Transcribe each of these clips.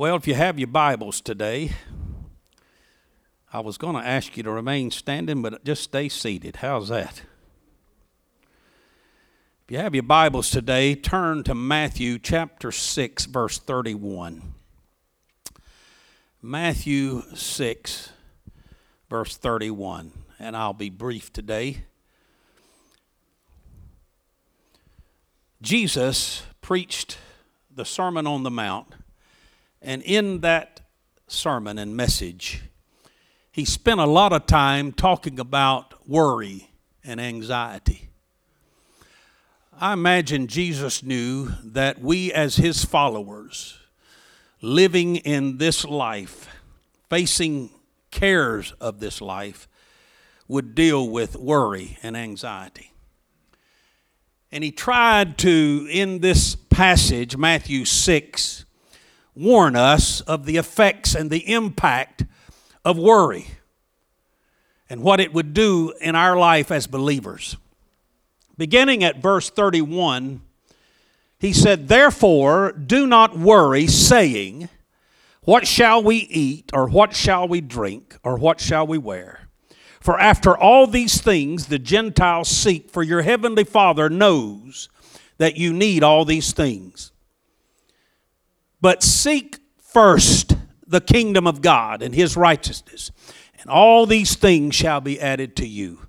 Well, if you have your Bibles today, I was going to ask you to remain standing, but just stay seated. How's that? If you have your Bibles today, turn to Matthew chapter 6, verse 31. Matthew 6, verse 31. And I'll be brief today. Jesus preached the Sermon on the Mount and in that sermon and message, he spent a lot of time talking about worry and anxiety. I imagine Jesus knew that we, as his followers, living in this life, facing cares of this life, would deal with worry and anxiety. And he tried to, in this passage, Matthew 6, warn us of the effects and the impact of worry and what it would do in our life as believers. Beginning at verse 31, he said, Therefore, do not worry, saying, What shall we eat, or what shall we drink, or what shall we wear? For after all these things the Gentiles seek, for your heavenly Father knows that you need all these things. But seek first the kingdom of God and his righteousness, and all these things shall be added to you.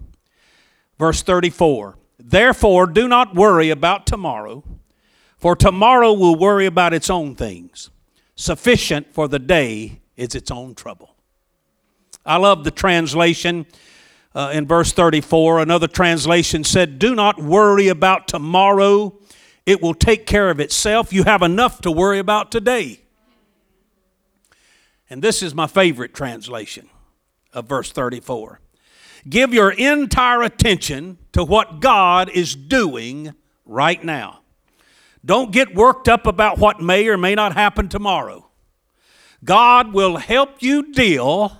Verse 34 Therefore, do not worry about tomorrow, for tomorrow will worry about its own things. Sufficient for the day is its own trouble. I love the translation uh, in verse 34. Another translation said, Do not worry about tomorrow it will take care of itself. You have enough to worry about today. And this is my favorite translation of verse 34. Give your entire attention to what God is doing right now. Don't get worked up about what may or may not happen tomorrow. God will help you deal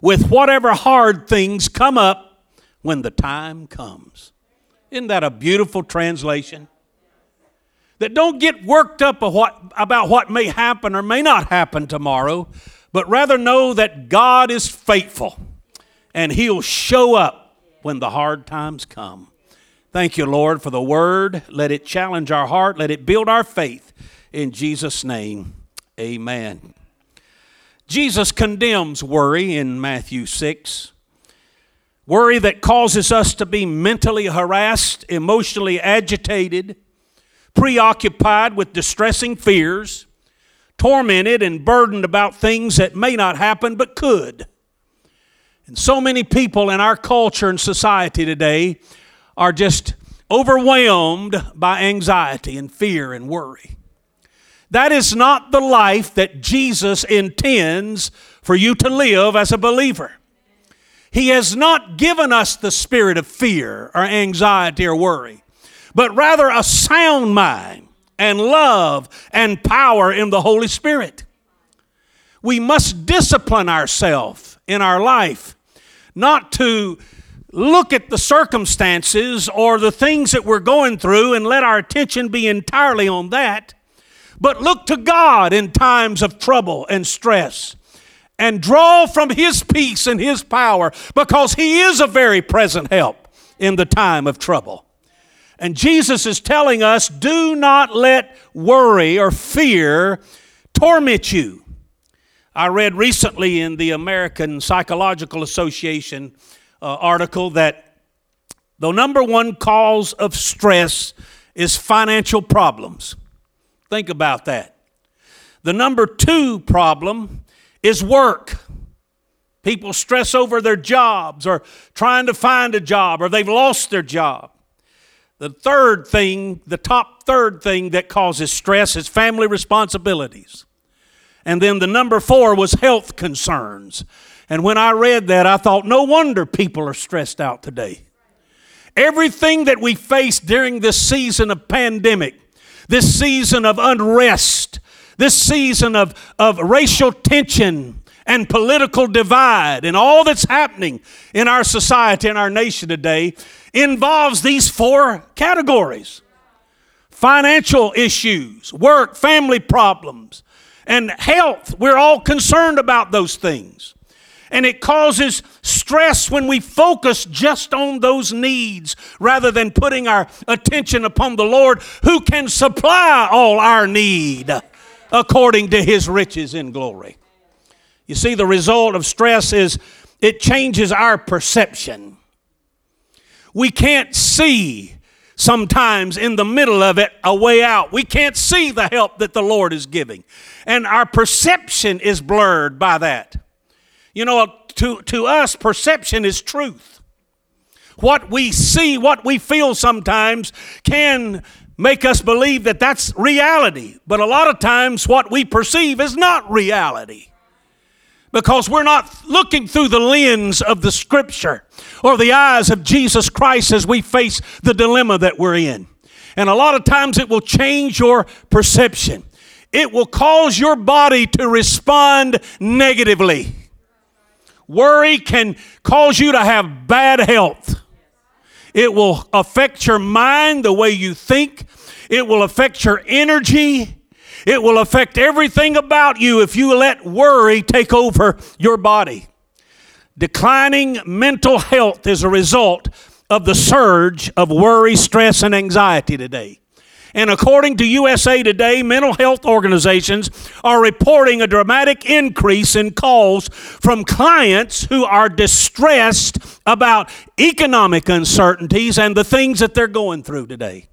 with whatever hard things come up when the time comes. Isn't that a beautiful translation? That don't get worked up about what may happen or may not happen tomorrow, but rather know that God is faithful and He'll show up when the hard times come. Thank you, Lord, for the word. Let it challenge our heart, let it build our faith. In Jesus' name, amen. Jesus condemns worry in Matthew 6. Worry that causes us to be mentally harassed, emotionally agitated, preoccupied with distressing fears, tormented and burdened about things that may not happen but could. And so many people in our culture and society today are just overwhelmed by anxiety and fear and worry. That is not the life that Jesus intends for you to live as a believer. He has not given us the spirit of fear or anxiety or worry but rather a sound mind and love and power in the Holy Spirit. We must discipline ourselves in our life not to look at the circumstances or the things that we're going through and let our attention be entirely on that, but look to God in times of trouble and stress and draw from His peace and His power because He is a very present help in the time of trouble. And Jesus is telling us do not let worry or fear torment you. I read recently in the American Psychological Association uh, article that the number one cause of stress is financial problems. Think about that. The number two problem is work. People stress over their jobs or trying to find a job or they've lost their job. The third thing, the top third thing that causes stress is family responsibilities. And then the number four was health concerns. And when I read that, I thought, no wonder people are stressed out today. Everything that we face during this season of pandemic, this season of unrest, this season of, of racial tension and political divide, and all that's happening in our society and our nation today involves these four categories financial issues, work, family problems, and health. We're all concerned about those things. And it causes stress when we focus just on those needs rather than putting our attention upon the Lord who can supply all our need according to his riches in glory. You see, the result of stress is it changes our perception. We can't see sometimes in the middle of it a way out. We can't see the help that the Lord is giving. And our perception is blurred by that. You know, to, to us, perception is truth. What we see, what we feel sometimes can make us believe that that's reality. But a lot of times, what we perceive is not reality because we're not looking through the lens of the scripture or the eyes of Jesus Christ as we face the dilemma that we're in. And a lot of times it will change your perception. It will cause your body to respond negatively. Worry can cause you to have bad health. It will affect your mind, the way you think. It will affect your energy. It will affect everything about you if you let worry take over your body. Declining mental health is a result of the surge of worry, stress, and anxiety today. And according to USA Today, mental health organizations are reporting a dramatic increase in calls from clients who are distressed about economic uncertainties and the things that they're going through today.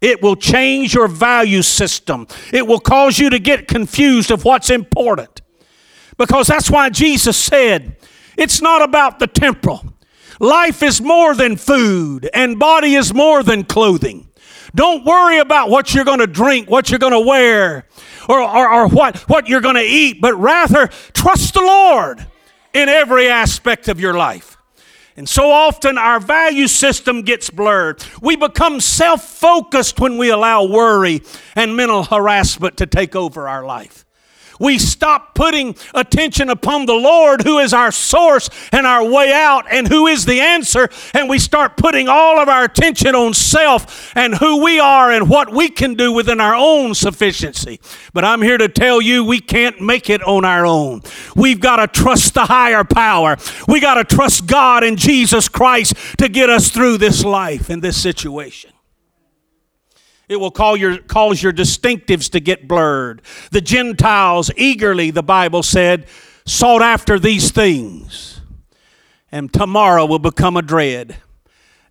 It will change your value system. It will cause you to get confused of what's important. Because that's why Jesus said, it's not about the temporal. Life is more than food, and body is more than clothing. Don't worry about what you're going to drink, what you're going to wear, or, or, or what, what you're going to eat, but rather trust the Lord in every aspect of your life. And so often our value system gets blurred. We become self focused when we allow worry and mental harassment to take over our life. We stop putting attention upon the Lord, who is our source and our way out, and who is the answer, and we start putting all of our attention on self and who we are and what we can do within our own sufficiency. But I'm here to tell you we can't make it on our own. We've got to trust the higher power. We got to trust God and Jesus Christ to get us through this life and this situation. It will call your, cause your distinctives to get blurred. The Gentiles eagerly, the Bible said, sought after these things. And tomorrow will become a dread.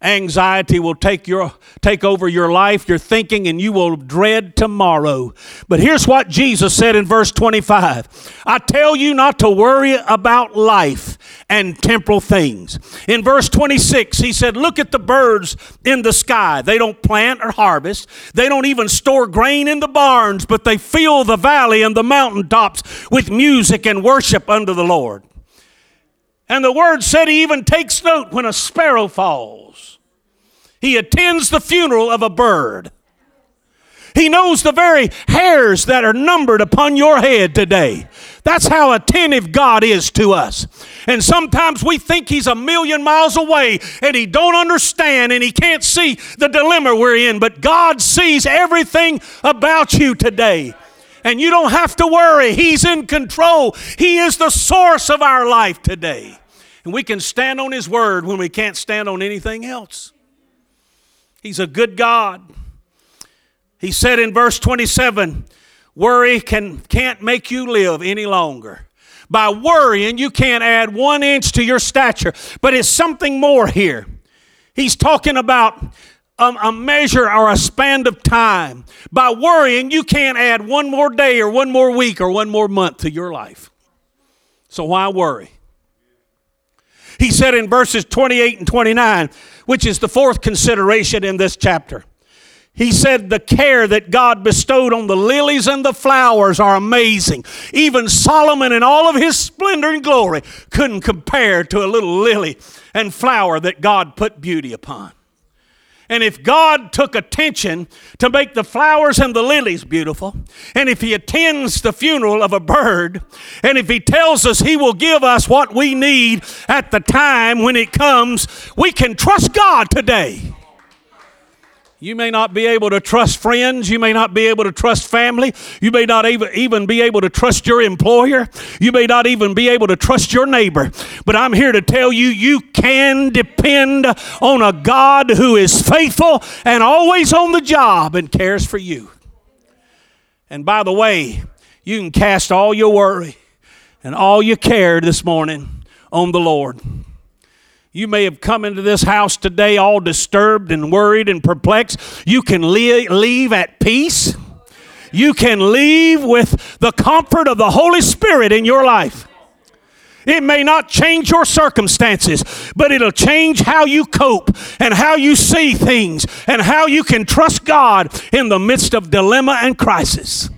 Anxiety will take, your, take over your life, your thinking, and you will dread tomorrow. But here's what Jesus said in verse 25 I tell you not to worry about life and temporal things. In verse 26, he said, Look at the birds in the sky. They don't plant or harvest, they don't even store grain in the barns, but they fill the valley and the mountaintops with music and worship unto the Lord. And the word said he even takes note when a sparrow falls. He attends the funeral of a bird. He knows the very hairs that are numbered upon your head today. That's how attentive God is to us. And sometimes we think he's a million miles away and he don't understand and he can't see the dilemma we're in, but God sees everything about you today. And you don't have to worry. He's in control. He is the source of our life today. And we can stand on His word when we can't stand on anything else. He's a good God. He said in verse 27 worry can, can't make you live any longer. By worrying, you can't add one inch to your stature. But it's something more here. He's talking about a, a, measure or a span of time. By worrying, you can't add one more day or one more week or one more month to your life. So why worry? He said in verses 28 and 29, which is the fourth consideration in this chapter. He said, The care that God bestowed on the lilies and the flowers are amazing. Even Solomon, in all of his splendor and glory, couldn't compare to a little lily and flower that God put beauty upon. And if God took attention to make the flowers and the lilies beautiful, and if He attends the funeral of a bird, and if He tells us He will give us what we need at the time when it comes, we can trust God today. You may not be able to trust friends. You may not be able to trust family. You may not even be able to trust your employer. You may not even be able to trust your neighbor. But I'm here to tell you, you can depend on a God who is faithful and always on the job and cares for you. And by the way, you can cast all your worry and all your care this morning on the Lord. You may have come into this house today all disturbed and worried and perplexed. You can leave at peace. You can leave with the comfort of the Holy Spirit in your life. It may not change your circumstances, but it'll change how you cope and how you see things and how you can trust God in the midst of dilemma and crisis.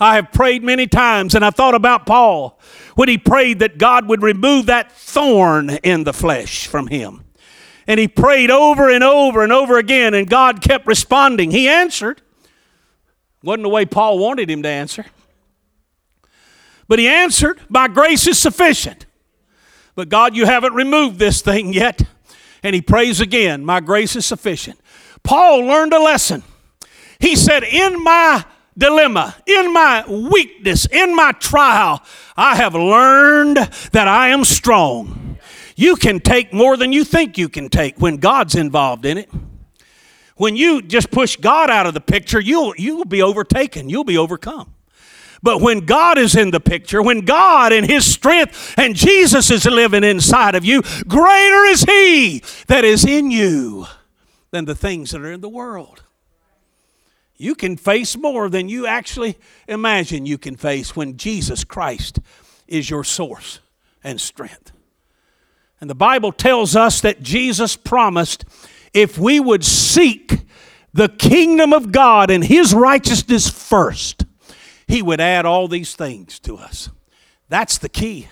I have prayed many times and I thought about Paul when he prayed that God would remove that thorn in the flesh from him. And he prayed over and over and over again, and God kept responding. He answered. Wasn't the way Paul wanted him to answer. But he answered, My grace is sufficient. But God, you haven't removed this thing yet. And he prays again, My grace is sufficient. Paul learned a lesson. He said, In my dilemma, in my weakness, in my trial, I have learned that I am strong. You can take more than you think you can take when God's involved in it. When you just push God out of the picture, you'll, you'll be overtaken, you'll be overcome. But when God is in the picture, when God in His strength and Jesus is living inside of you, greater is He that is in you than the things that are in the world. You can face more than you actually imagine you can face when Jesus Christ is your source and strength. And the Bible tells us that Jesus promised if we would seek the kingdom of God and his righteousness first, he would add all these things to us. That's the key.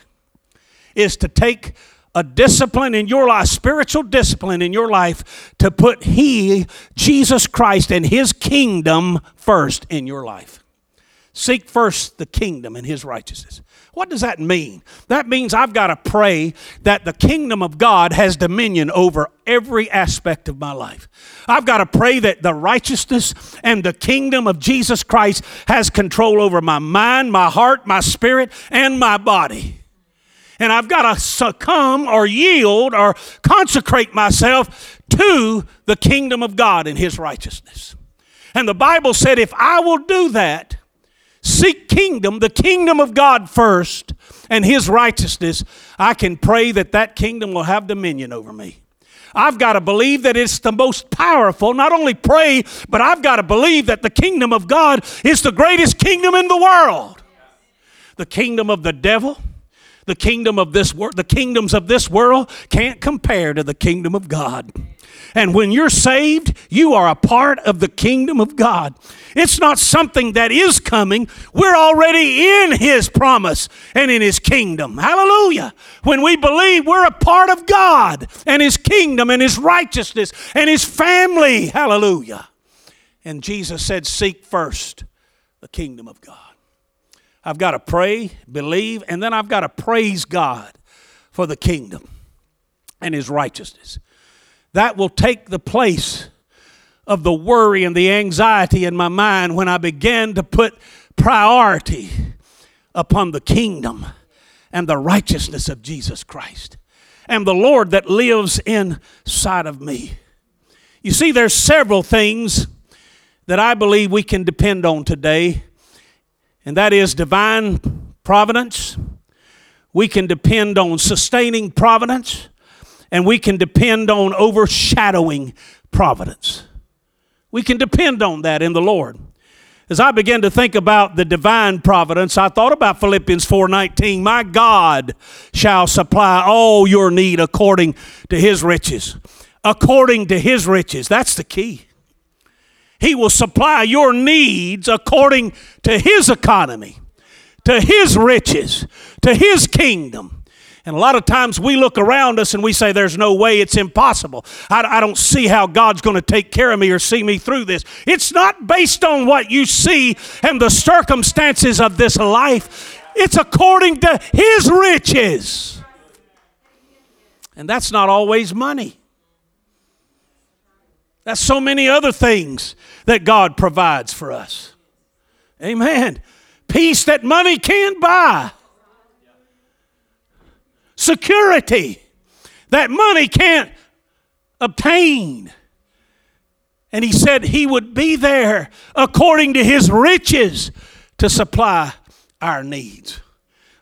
Is to take a discipline in your life, spiritual discipline in your life, to put He, Jesus Christ, and His kingdom first in your life. Seek first the kingdom and His righteousness. What does that mean? That means I've got to pray that the kingdom of God has dominion over every aspect of my life. I've got to pray that the righteousness and the kingdom of Jesus Christ has control over my mind, my heart, my spirit, and my body and I've got to succumb or yield or consecrate myself to the kingdom of God and His righteousness. And the Bible said, if I will do that, seek kingdom, the kingdom of God first, and His righteousness, I can pray that that kingdom will have dominion over me. I've got to believe that it's the most powerful. Not only pray, but I've got to believe that the kingdom of God is the greatest kingdom in the world. The kingdom of the devil the kingdom of this world, the kingdoms of this world can't compare to the kingdom of God. And when you're saved, you are a part of the kingdom of God. It's not something that is coming. We're already in His promise and in His kingdom. Hallelujah. When we believe we're a part of God and His kingdom and His righteousness and His family. Hallelujah. And Jesus said, Seek first the kingdom of God. I've got to pray, believe, and then I've got to praise God for the kingdom and his righteousness. That will take the place of the worry and the anxiety in my mind when I begin to put priority upon the kingdom and the righteousness of Jesus Christ and the Lord that lives inside of me. You see, there's several things that I believe we can depend on today and that is divine providence. We can depend on sustaining providence, and we can depend on overshadowing providence. We can depend on that in the Lord. As I began to think about the divine providence, I thought about Philippians 4:19. My God shall supply all your need according to his riches. According to his riches. That's the key. He will supply your needs according to his economy, to his riches, to his kingdom. And a lot of times we look around us and we say, There's no way, it's impossible. I, I don't see how God's going to take care of me or see me through this. It's not based on what you see and the circumstances of this life, it's according to His riches. And that's not always money. That's so many other things that God provides for us. Amen. Peace that money can't buy security that money can't obtain. And he said he would be there according to his riches to supply our needs.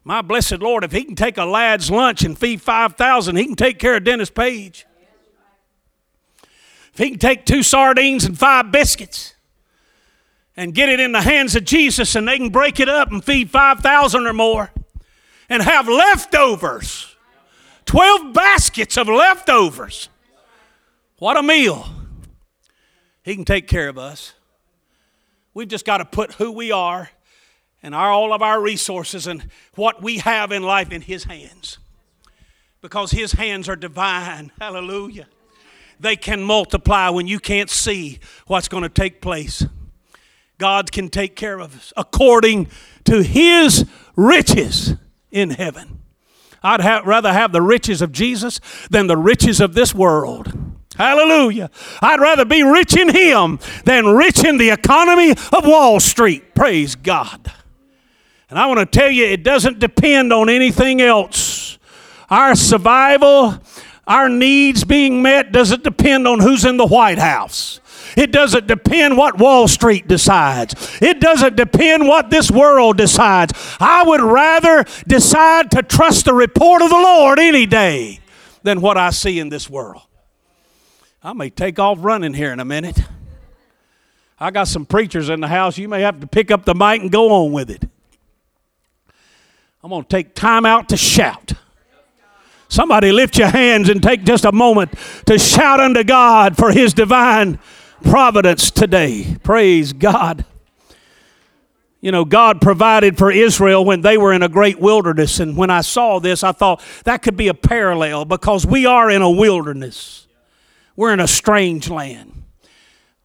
My blessed Lord, if he can take a lad's lunch and feed 5,000, he can take care of Dennis Page. He can take two sardines and five biscuits and get it in the hands of Jesus and they can break it up and feed 5,000 or more and have leftovers 12 baskets of leftovers. What a meal. He can take care of us. We've just got to put who we are and our, all of our resources and what we have in life in His hands. Because His hands are divine. Hallelujah. They can multiply when you can't see what's going to take place. God can take care of us according to His riches in heaven. I'd rather have the riches of Jesus than the riches of this world. Hallelujah. I'd rather be rich in Him than rich in the economy of Wall Street. Praise God. And I want to tell you, it doesn't depend on anything else. Our survival, our needs being met, doesn't depend on who's in the White House. It doesn't depend what Wall Street decides. It doesn't depend what this world decides. I would rather decide to trust the report of the Lord any day than what I see in this world. I may take off running here in a minute. I got some preachers in the house. You may have to pick up the mic and go on with it. I'm going to take time out to shout. Somebody lift your hands and take just a moment to shout unto God for His divine providence today. Praise God. You know, God provided for Israel when they were in a great wilderness. And when I saw this, I thought that could be a parallel because we are in a wilderness. We're in a strange land.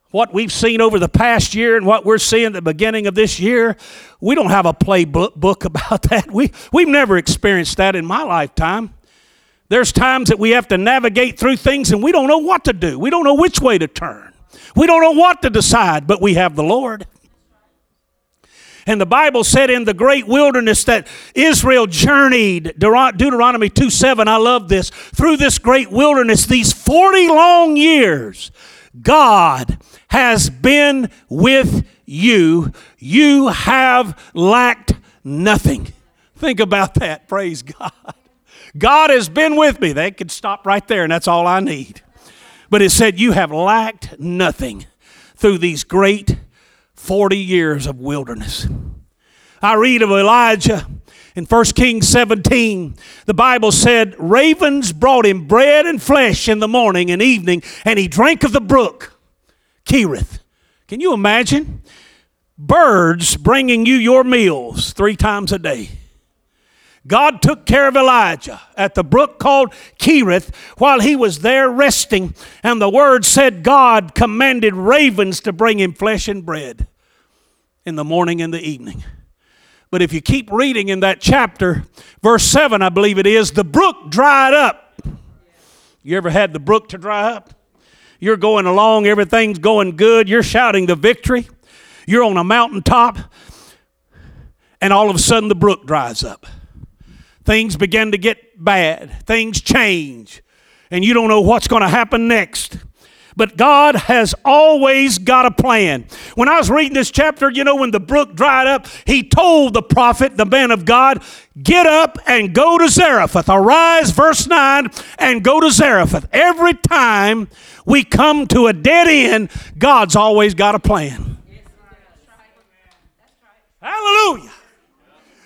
What we've seen over the past year and what we're seeing at the beginning of this year, we don't have a playbook book about that. We, we've never experienced that in my lifetime. There's times that we have to navigate through things and we don't know what to do, we don't know which way to turn. We don't know what to decide, but we have the Lord. And the Bible said in the great wilderness that Israel journeyed, Deuteronomy 2 7, I love this, through this great wilderness, these 40 long years, God has been with you. You have lacked nothing. Think about that. Praise God. God has been with me. They could stop right there, and that's all I need. But it said, You have lacked nothing through these great 40 years of wilderness. I read of Elijah in 1 Kings 17. The Bible said, Ravens brought him bread and flesh in the morning and evening, and he drank of the brook, Kerith. Can you imagine? Birds bringing you your meals three times a day. God took care of Elijah at the brook called Kerith while he was there resting. And the word said God commanded ravens to bring him flesh and bread in the morning and the evening. But if you keep reading in that chapter, verse 7, I believe it is, the brook dried up. You ever had the brook to dry up? You're going along, everything's going good, you're shouting the victory, you're on a mountaintop, and all of a sudden the brook dries up things begin to get bad, things change, and you don't know what's going to happen next. But God has always got a plan. When I was reading this chapter, you know, when the brook dried up, he told the prophet, the man of God, get up and go to Zarephath. Arise, verse 9, and go to Zarephath. Every time we come to a dead end, God's always got a plan. Hallelujah.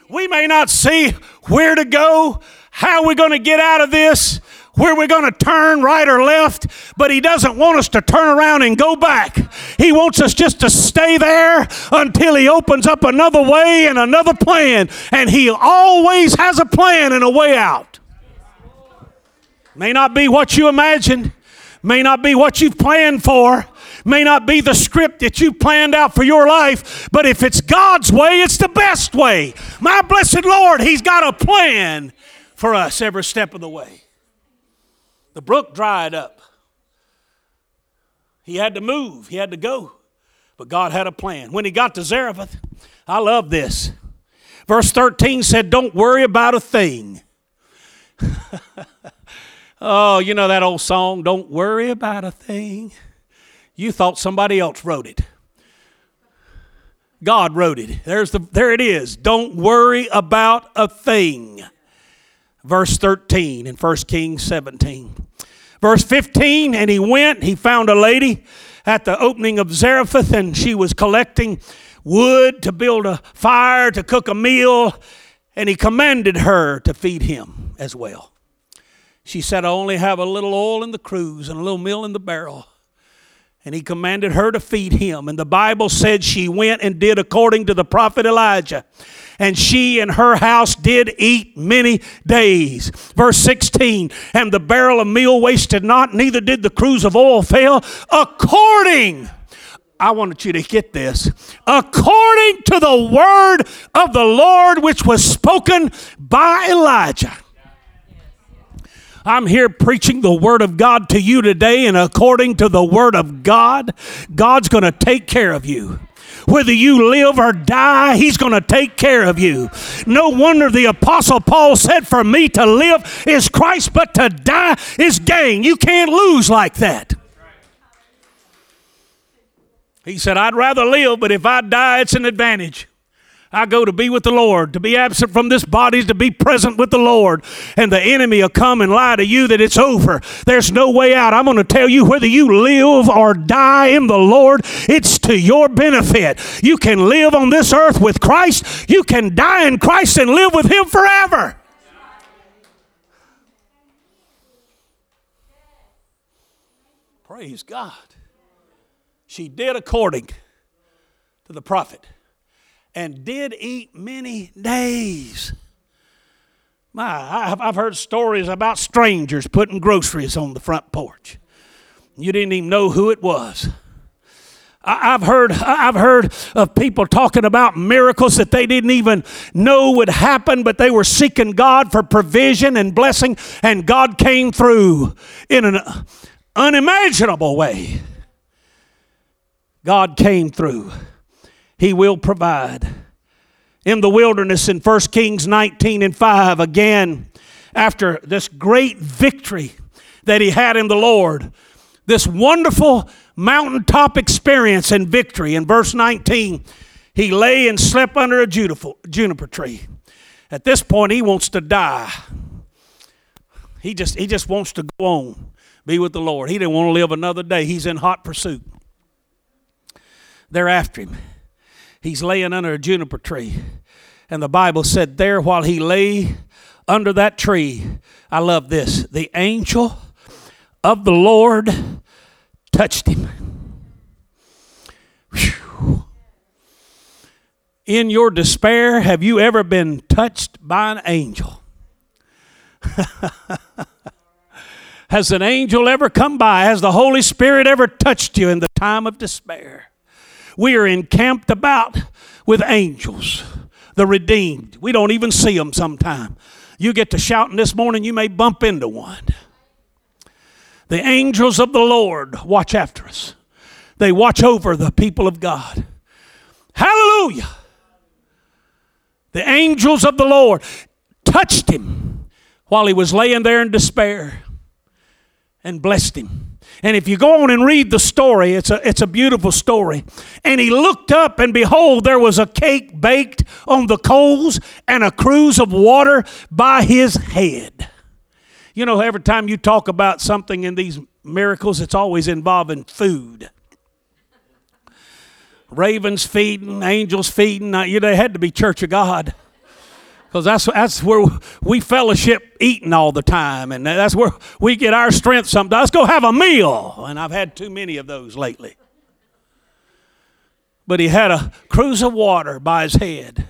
We may not see where to go, how we're going to get out of this, where we're going to turn right or left, but He doesn't want us to turn around and go back. He wants us just to stay there until He opens up another way and another plan. And He always has a plan and a way out. May not be what you imagined, may not be what you've planned for, may not be the script that you planned out for your life, but if it's God's way, it's the best way. My blessed Lord, He's got a plan for us every step of the way. The brook dried up. He had to move, he had to go. But God had a plan. When he got to Zarephath, I love this. Verse 13 said, Don't worry about a thing. oh, you know that old song, Don't Worry About a Thing. You thought somebody else wrote it. God wrote it. There's the, there it is. Don't worry about a thing. Verse 13 in 1 Kings 17. Verse 15, and he went, he found a lady at the opening of Zarephath, and she was collecting wood to build a fire, to cook a meal, and he commanded her to feed him as well. She said, I only have a little oil in the cruse and a little meal in the barrel. And he commanded her to feed him. And the Bible said she went and did according to the prophet Elijah and she and her house did eat many days. Verse 16, and the barrel of meal wasted not, neither did the cruse of oil fail, according I wanted you to get this. According to the word of the Lord which was spoken by Elijah. I'm here preaching the Word of God to you today, and according to the Word of God, God's going to take care of you. Whether you live or die, He's going to take care of you. No wonder the Apostle Paul said, For me to live is Christ, but to die is gain. You can't lose like that. He said, I'd rather live, but if I die, it's an advantage. I go to be with the Lord. To be absent from this body to be present with the Lord. And the enemy will come and lie to you that it's over. There's no way out. I'm going to tell you whether you live or die in the Lord, it's to your benefit. You can live on this earth with Christ, you can die in Christ and live with Him forever. Praise God. She did according to the prophet and did eat many days. My, I've heard stories about strangers putting groceries on the front porch. You didn't even know who it was. I've heard, I've heard of people talking about miracles that they didn't even know would happen, but they were seeking God for provision and blessing, and God came through in an unimaginable way. God came through. He will provide. In the wilderness in 1 Kings 19 and 5, again, after this great victory that he had in the Lord, this wonderful mountaintop experience and victory. In verse 19, he lay and slept under a juniper tree. At this point, he wants to die. He just, he just wants to go on, be with the Lord. He didn't want to live another day. He's in hot pursuit. They're after him he's laying under a juniper tree. And the Bible said, There while he lay under that tree, I love this, the angel of the Lord touched him. In your despair, have you ever been touched by an angel? Has an angel ever come by? Has the Holy Spirit ever touched you in the time of despair? We are encamped about with angels, the redeemed. We don't even see them sometime. You get to shouting this morning, you may bump into one. The angels of the Lord watch after us. They watch over the people of God. Hallelujah. The angels of the Lord touched him while he was laying there in despair and blessed him. And if you go on and read the story, it's a, it's a beautiful story. And he looked up, and behold, there was a cake baked on the coals and a cruse of water by his head. You know, every time you talk about something in these miracles, it's always involving food. ravens feeding, angels feeding. You know, they had to be Church of God. Because that's, that's where we fellowship eating all the time, and that's where we get our strength sometimes. Let's go have a meal. And I've had too many of those lately. But he had a cruse of water by his head.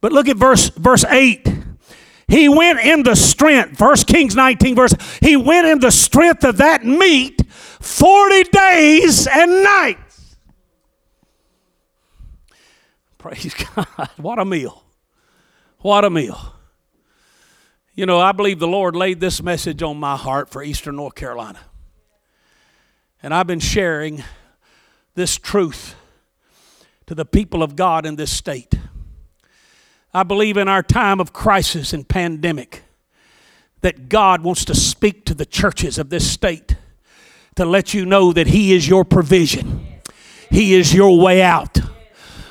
But look at verse, verse 8. He went in the strength, 1 Kings 19, verse, he went in the strength of that meat 40 days and nights. Praise God. What a meal. What a meal. You know, I believe the Lord laid this message on my heart for Eastern North Carolina. And I've been sharing this truth to the people of God in this state. I believe in our time of crisis and pandemic that God wants to speak to the churches of this state to let you know that He is your provision, He is your way out.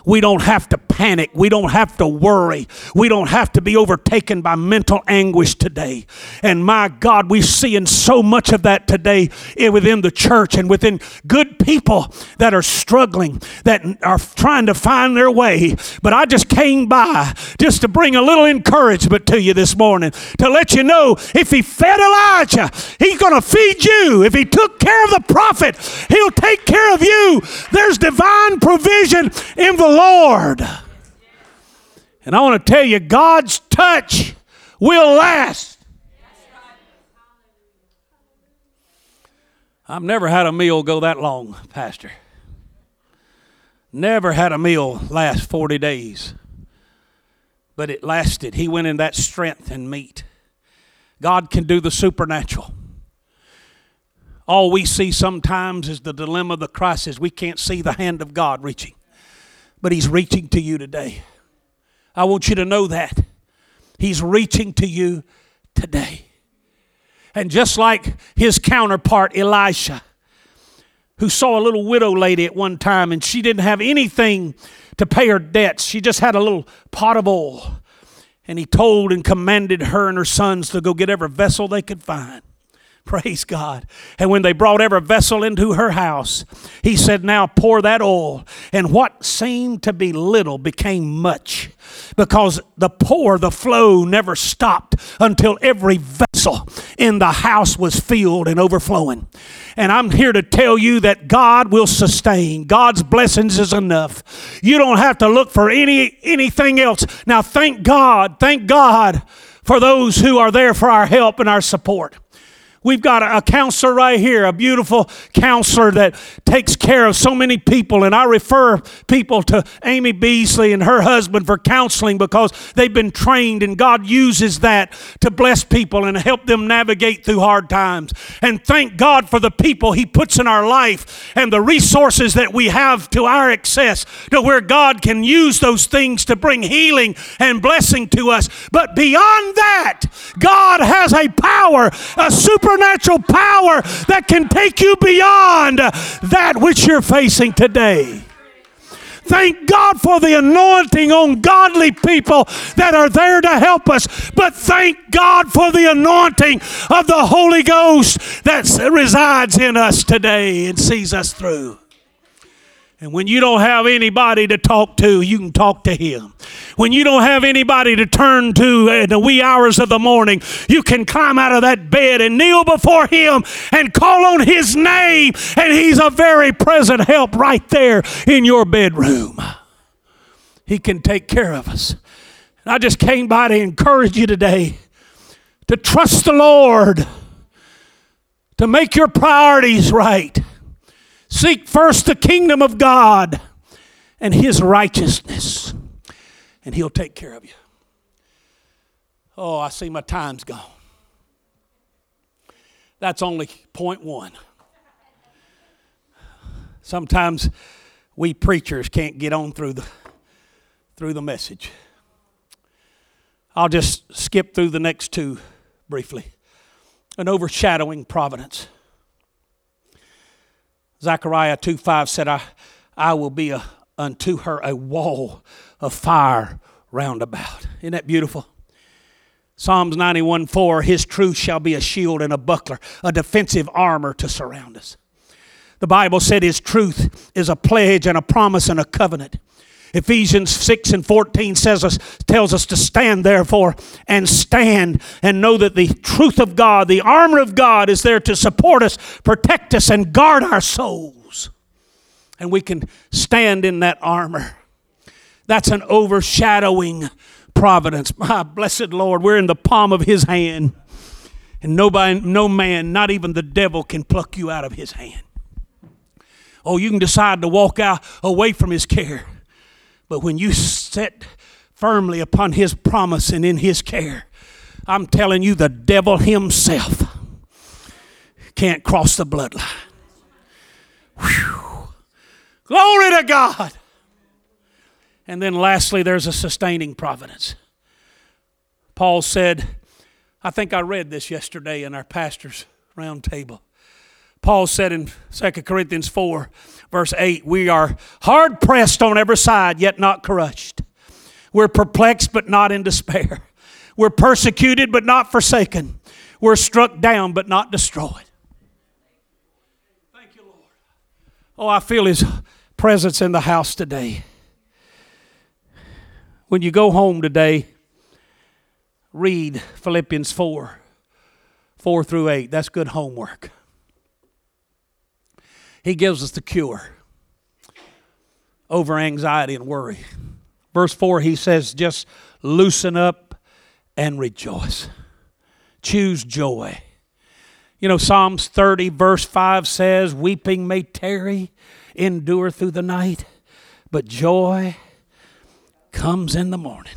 We don't have to panic. We don't have to worry. We don't have to be overtaken by mental anguish today. And my God, we're seeing so much of that today within the church and within good people that are struggling, that are trying to find their way. But I just came by just to bring a little encouragement to you this morning to let you know if he fed Elijah, he's going to feed you. If he took care of the prophet, he'll take care of you. There's divine provision in the Lord. And I want to tell you, God's touch will last. I've never had a meal go that long, Pastor. Never had a meal last 40 days. But it lasted. He went in that strength and meat. God can do the supernatural. All we see sometimes is the dilemma, of the crisis. We can't see the hand of God reaching. But He's reaching to you today. I want you to know that. He's reaching to you today. And just like his counterpart, Elisha, who saw a little widow lady at one time and she didn't have anything to pay her debts, she just had a little pot of oil. And he told and commanded her and her sons to go get every vessel they could find. Praise God. And when they brought every vessel into her house, he said, Now pour that oil. And what seemed to be little became much because the pour, the flow never stopped until every vessel in the house was filled and overflowing. And I'm here to tell you that God will sustain. God's blessings is enough. You don't have to look for any anything else. Now thank God, thank God for those who are there for our help and our support. We've got a, counselor right here, a beautiful counselor that takes care of so many people. And I refer people to Amy Beasley and her husband for counseling because they've been trained and God uses that to bless people and help them navigate through hard times. And thank God for the people He puts in our life and the resources that we have to our access to where God can use those things to bring healing and blessing to us. But beyond that, God has a power, a super supernatural power that can take you beyond that which you're facing today. Thank God for the anointing on godly people that are there to help us. But thank God for the anointing of the Holy Ghost that resides in us today and sees us through. And when you don't have anybody to talk to, you can talk to Him. When you don't have anybody to turn to in the wee hours of the morning, you can climb out of that bed and kneel before Him and call on His name, and He's a very present help right there in your bedroom. He can take care of us. And I just came by to encourage you today to trust the Lord, to make your priorities right Seek first the kingdom of God and his righteousness, and he'll take care of you. Oh, I see my time's gone. That's only point one. Sometimes we preachers can't get on through the through the message. I'll just skip through the next two briefly. An overshadowing providence. Zechariah 2 5 said, I, I will be a, unto her a wall of fire round about. Isn't that beautiful? Psalms 91 4 His truth shall be a shield and a buckler, a defensive armor to surround us. The Bible said His truth is a pledge and a promise and a covenant. Ephesians 6 and 14 says us, tells us to stand therefore and stand and know that the truth of God, the armor of God, is there to support us, protect us, and guard our souls. And we can stand in that armor. That's an overshadowing providence. My blessed Lord, we're in the palm of His hand. And nobody, no man, not even the devil, can pluck you out of His hand. Oh, you can decide to walk out away from His care. But when you set firmly upon His promise and in His care, I'm telling you, the devil himself can't cross the bloodline. Whew. Glory to God. And then lastly, there's a sustaining providence. Paul said, I think I read this yesterday in our pastor's roundtable. Paul said in 2 Corinthians 4, verse 8, We are hard pressed on every side, yet not crushed. We're perplexed, but not in despair. We're persecuted, but not forsaken. We're struck down, but not destroyed. Thank you, Lord. Oh, I feel His presence in the house today. When you go home today, read Philippians 4 4 through 8. That's good homework. He gives us the cure over anxiety and worry. Verse 4, he says, just loosen up and rejoice. Choose joy. You know, Psalms 30, verse 5 says, Weeping may tarry, endure through the night, but joy comes in the morning.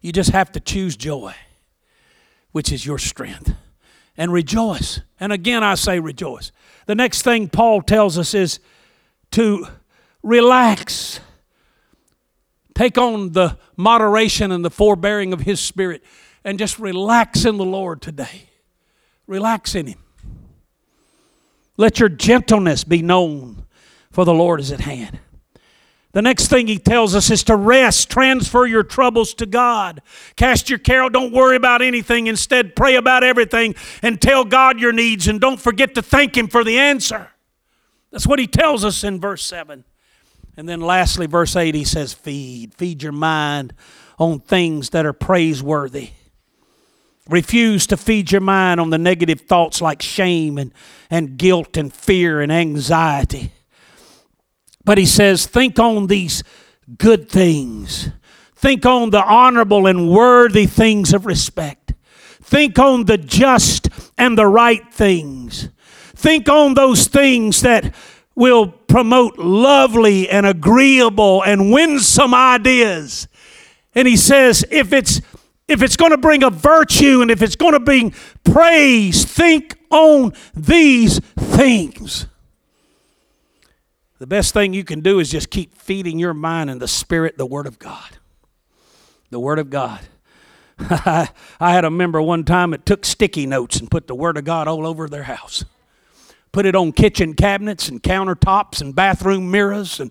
You just have to choose joy, which is your strength, and rejoice. And again, I say rejoice. The next thing Paul tells us is to relax. Take on the moderation and the forbearing of His Spirit and just relax in the Lord today. Relax in Him. Let your gentleness be known, for the Lord is at hand. The next thing he tells us is to rest, transfer your troubles to God. Cast your care, don't worry about anything. Instead, pray about everything and tell God your needs and don't forget to thank him for the answer. That's what he tells us in verse 7. And then lastly, verse 8, he says, Feed. Feed your mind on things that are praiseworthy. Refuse to feed your mind on the negative thoughts like shame and, and guilt and fear and anxiety. But he says, think on these good things. Think on the honorable and worthy things of respect. Think on the just and the right things. Think on those things that will promote lovely and agreeable and winsome ideas. And he says, if it's if it's going to bring a virtue and if it's going to bring praise, think on these things. The best thing you can do is just keep feeding your mind and the Spirit the Word of God. The Word of God. I had a member one time that took sticky notes and put the Word of God all over their house. Put it on kitchen cabinets and countertops and bathroom mirrors and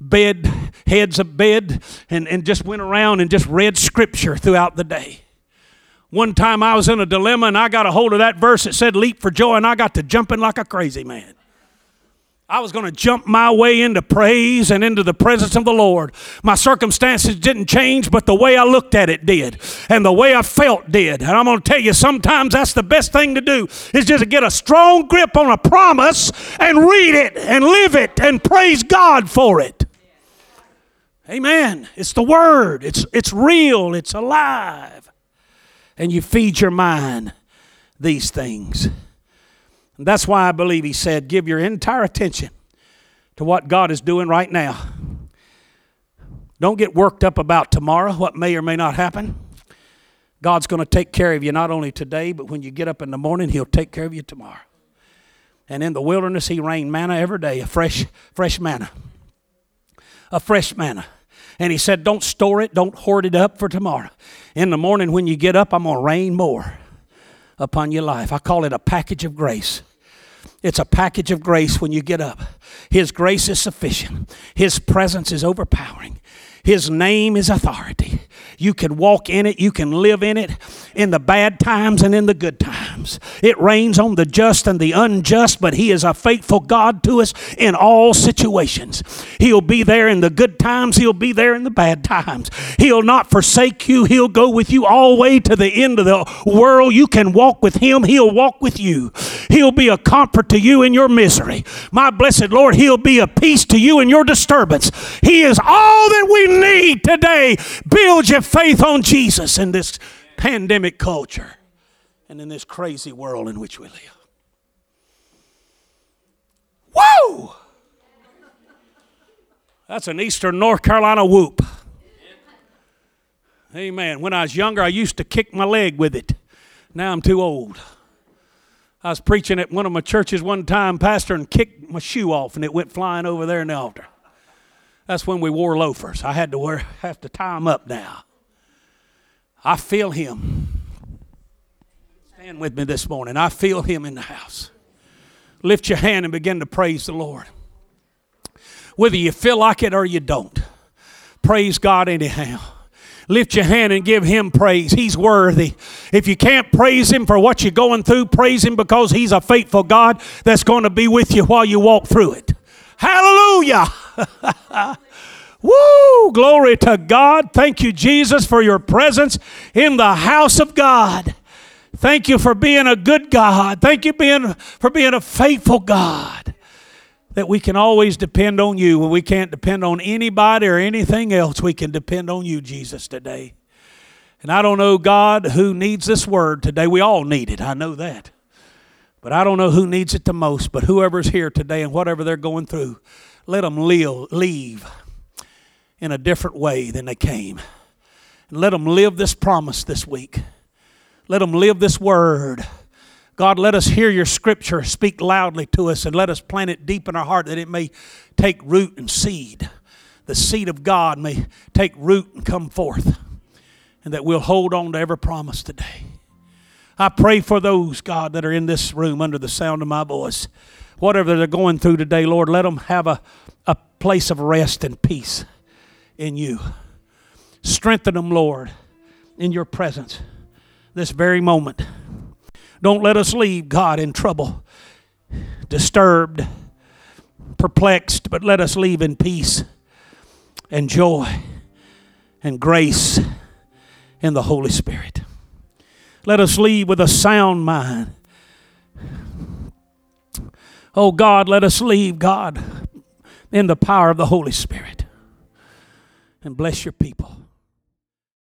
bed, heads of bed, and, and just went around and just read Scripture throughout the day. One time I was in a dilemma and I got a hold of that verse that said, Leap for joy, and I got to jumping like a crazy man. I was going to jump my way into praise and into the presence of the Lord. My circumstances didn't change, but the way I looked at it did, and the way I felt did. And I'm going to tell you, sometimes that's the best thing to do is just to get a strong grip on a promise and read it and live it and praise God for it. Amen. It's the Word, it's, it's real, it's alive. And you feed your mind these things. And that's why I believe he said, give your entire attention to what God is doing right now. Don't get worked up about tomorrow, what may or may not happen. God's going to take care of you not only today, but when you get up in the morning, He'll take care of you tomorrow. And in the wilderness, He rained manna every day, a fresh, fresh manna. A fresh manna. And He said, Don't store it, don't hoard it up for tomorrow. In the morning, when you get up, I'm going to rain more upon your life. I call it a package of grace. It's a package of grace when you get up. His grace is sufficient, His presence is overpowering. His name is authority. You can walk in it, you can live in it in the bad times and in the good times. It rains on the just and the unjust, but He is a faithful God to us in all situations. He'll be there in the good times, He'll be there in the bad times. He'll not forsake you, He'll go with you all the way to the end of the world. You can walk with Him, He'll walk with you. He'll be a comfort to you in your misery. My blessed Lord, He'll be a peace to you in your disturbance. He is all that we need today. Build your faith on Jesus in this pandemic culture and in this crazy world in which we live. Whoa! That's an Eastern North Carolina whoop. Amen. When I was younger, I used to kick my leg with it. Now I'm too old. I was preaching at one of my churches one time, pastor, and kicked my shoe off, and it went flying over there in the altar. That's when we wore loafers. I had to wear, have to tie them up now. I feel him. Stand with me this morning. I feel him in the house. Lift your hand and begin to praise the Lord. Whether you feel like it or you don't, praise God anyhow. Lift your hand and give him praise. He's worthy. If you can't praise him for what you're going through, praise him because he's a faithful God that's going to be with you while you walk through it. Hallelujah. Woo! Glory to God. Thank you, Jesus, for your presence in the house of God. Thank you for being a good God. Thank you being, for being a faithful God that we can always depend on you. When we can't depend on anybody or anything else, we can depend on you, Jesus, today. And I don't know, God, who needs this word today. We all need it. I know that. But I don't know who needs it the most. But whoever's here today and whatever they're going through, let them leave in a different way than they came. And let them live this promise this week. Let them live this word. God, let us hear your scripture speak loudly to us and let us plant it deep in our heart that it may take root and seed. The seed of God may take root and come forth, and that we'll hold on to every promise today. I pray for those, God, that are in this room under the sound of my voice. Whatever they're going through today, Lord, let them have a, a place of rest and peace in you. Strengthen them, Lord, in your presence this very moment. Don't let us leave God in trouble, disturbed, perplexed, but let us leave in peace and joy and grace in the Holy Spirit. Let us leave with a sound mind. Oh God, let us leave, God, in the power of the Holy Spirit. And bless your people.